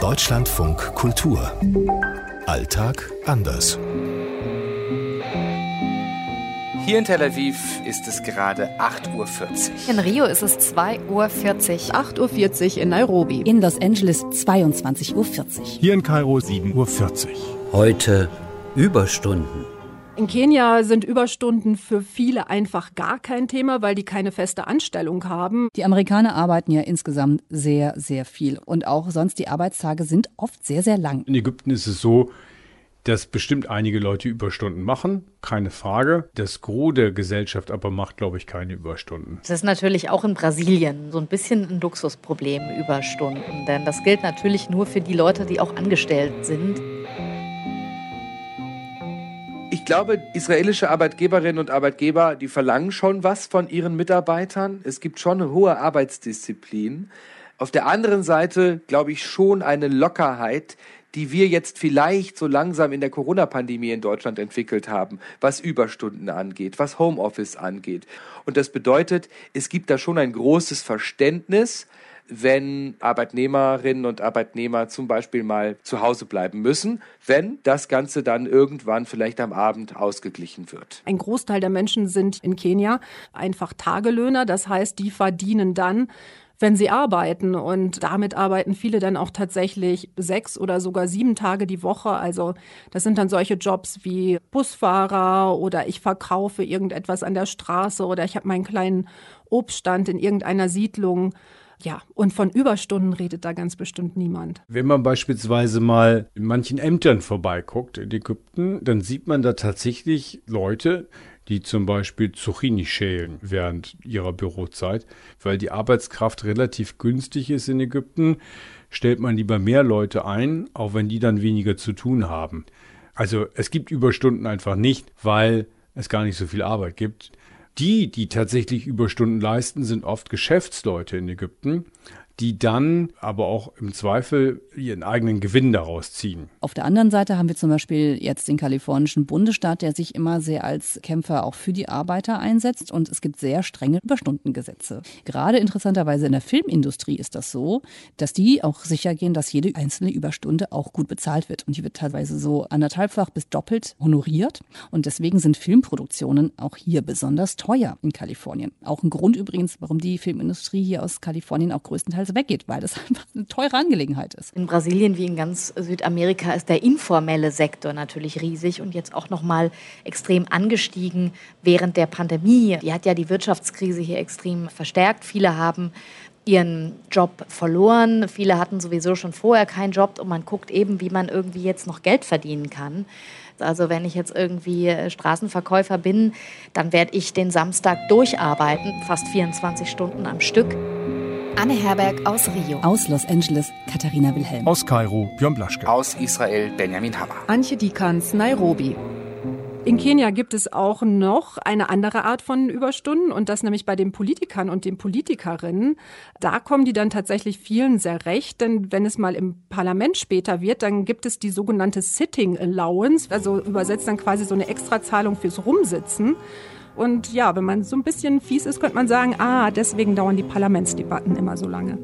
Deutschlandfunk Kultur. Alltag anders. Hier in Tel Aviv ist es gerade 8.40 Uhr. In Rio ist es 2.40 Uhr. 8.40 Uhr in Nairobi. In Los Angeles 22.40 Uhr. Hier in Kairo 7.40 Uhr. Heute Überstunden. In Kenia sind Überstunden für viele einfach gar kein Thema, weil die keine feste Anstellung haben. Die Amerikaner arbeiten ja insgesamt sehr, sehr viel. Und auch sonst die Arbeitstage sind oft sehr, sehr lang. In Ägypten ist es so, dass bestimmt einige Leute Überstunden machen, keine Frage. Das Gros der Gesellschaft aber macht, glaube ich, keine Überstunden. Das ist natürlich auch in Brasilien so ein bisschen ein Luxusproblem, Überstunden. Denn das gilt natürlich nur für die Leute, die auch angestellt sind. Ich glaube, israelische Arbeitgeberinnen und Arbeitgeber, die verlangen schon was von ihren Mitarbeitern. Es gibt schon eine hohe Arbeitsdisziplin. Auf der anderen Seite glaube ich schon eine Lockerheit, die wir jetzt vielleicht so langsam in der Corona-Pandemie in Deutschland entwickelt haben, was Überstunden angeht, was Homeoffice angeht. Und das bedeutet, es gibt da schon ein großes Verständnis, wenn Arbeitnehmerinnen und Arbeitnehmer zum Beispiel mal zu Hause bleiben müssen, wenn das Ganze dann irgendwann vielleicht am Abend ausgeglichen wird. Ein Großteil der Menschen sind in Kenia einfach Tagelöhner, das heißt, die verdienen dann wenn sie arbeiten. Und damit arbeiten viele dann auch tatsächlich sechs oder sogar sieben Tage die Woche. Also das sind dann solche Jobs wie Busfahrer oder ich verkaufe irgendetwas an der Straße oder ich habe meinen kleinen Obststand in irgendeiner Siedlung. Ja, und von Überstunden redet da ganz bestimmt niemand. Wenn man beispielsweise mal in manchen Ämtern vorbeiguckt in Ägypten, dann sieht man da tatsächlich Leute, die zum Beispiel Zucchini schälen während ihrer Bürozeit, weil die Arbeitskraft relativ günstig ist in Ägypten, stellt man lieber mehr Leute ein, auch wenn die dann weniger zu tun haben. Also es gibt Überstunden einfach nicht, weil es gar nicht so viel Arbeit gibt. Die, die tatsächlich Überstunden leisten, sind oft Geschäftsleute in Ägypten, die dann aber auch im Zweifel ihren eigenen Gewinn daraus ziehen. Auf der anderen Seite haben wir zum Beispiel jetzt den kalifornischen Bundesstaat, der sich immer sehr als Kämpfer auch für die Arbeiter einsetzt und es gibt sehr strenge Überstundengesetze. Gerade interessanterweise in der Filmindustrie ist das so, dass die auch sicher gehen, dass jede einzelne Überstunde auch gut bezahlt wird und die wird teilweise so anderthalbfach bis doppelt honoriert und deswegen sind Filmproduktionen auch hier besonders teuer in Kalifornien. Auch ein Grund übrigens, warum die Filmindustrie hier aus Kalifornien auch größtenteils weggeht, weil das einfach eine teure Angelegenheit ist. In Brasilien wie in ganz Südamerika ist der informelle Sektor natürlich riesig und jetzt auch noch mal extrem angestiegen während der Pandemie. Die hat ja die Wirtschaftskrise hier extrem verstärkt. Viele haben ihren Job verloren. Viele hatten sowieso schon vorher keinen Job und man guckt eben, wie man irgendwie jetzt noch Geld verdienen kann. Also wenn ich jetzt irgendwie Straßenverkäufer bin, dann werde ich den Samstag durcharbeiten, fast 24 Stunden am Stück. Anne Herberg aus Rio. Aus Los Angeles Katharina Wilhelm. Aus Kairo Björn Blaschke. Aus Israel Benjamin Hammer. Antje Dikans, Nairobi. In Kenia gibt es auch noch eine andere Art von Überstunden und das nämlich bei den Politikern und den Politikerinnen. Da kommen die dann tatsächlich vielen sehr recht, denn wenn es mal im Parlament später wird, dann gibt es die sogenannte Sitting Allowance, also übersetzt dann quasi so eine Extrazahlung fürs Rumsitzen. Und ja, wenn man so ein bisschen fies ist, könnte man sagen, ah, deswegen dauern die Parlamentsdebatten immer so lange.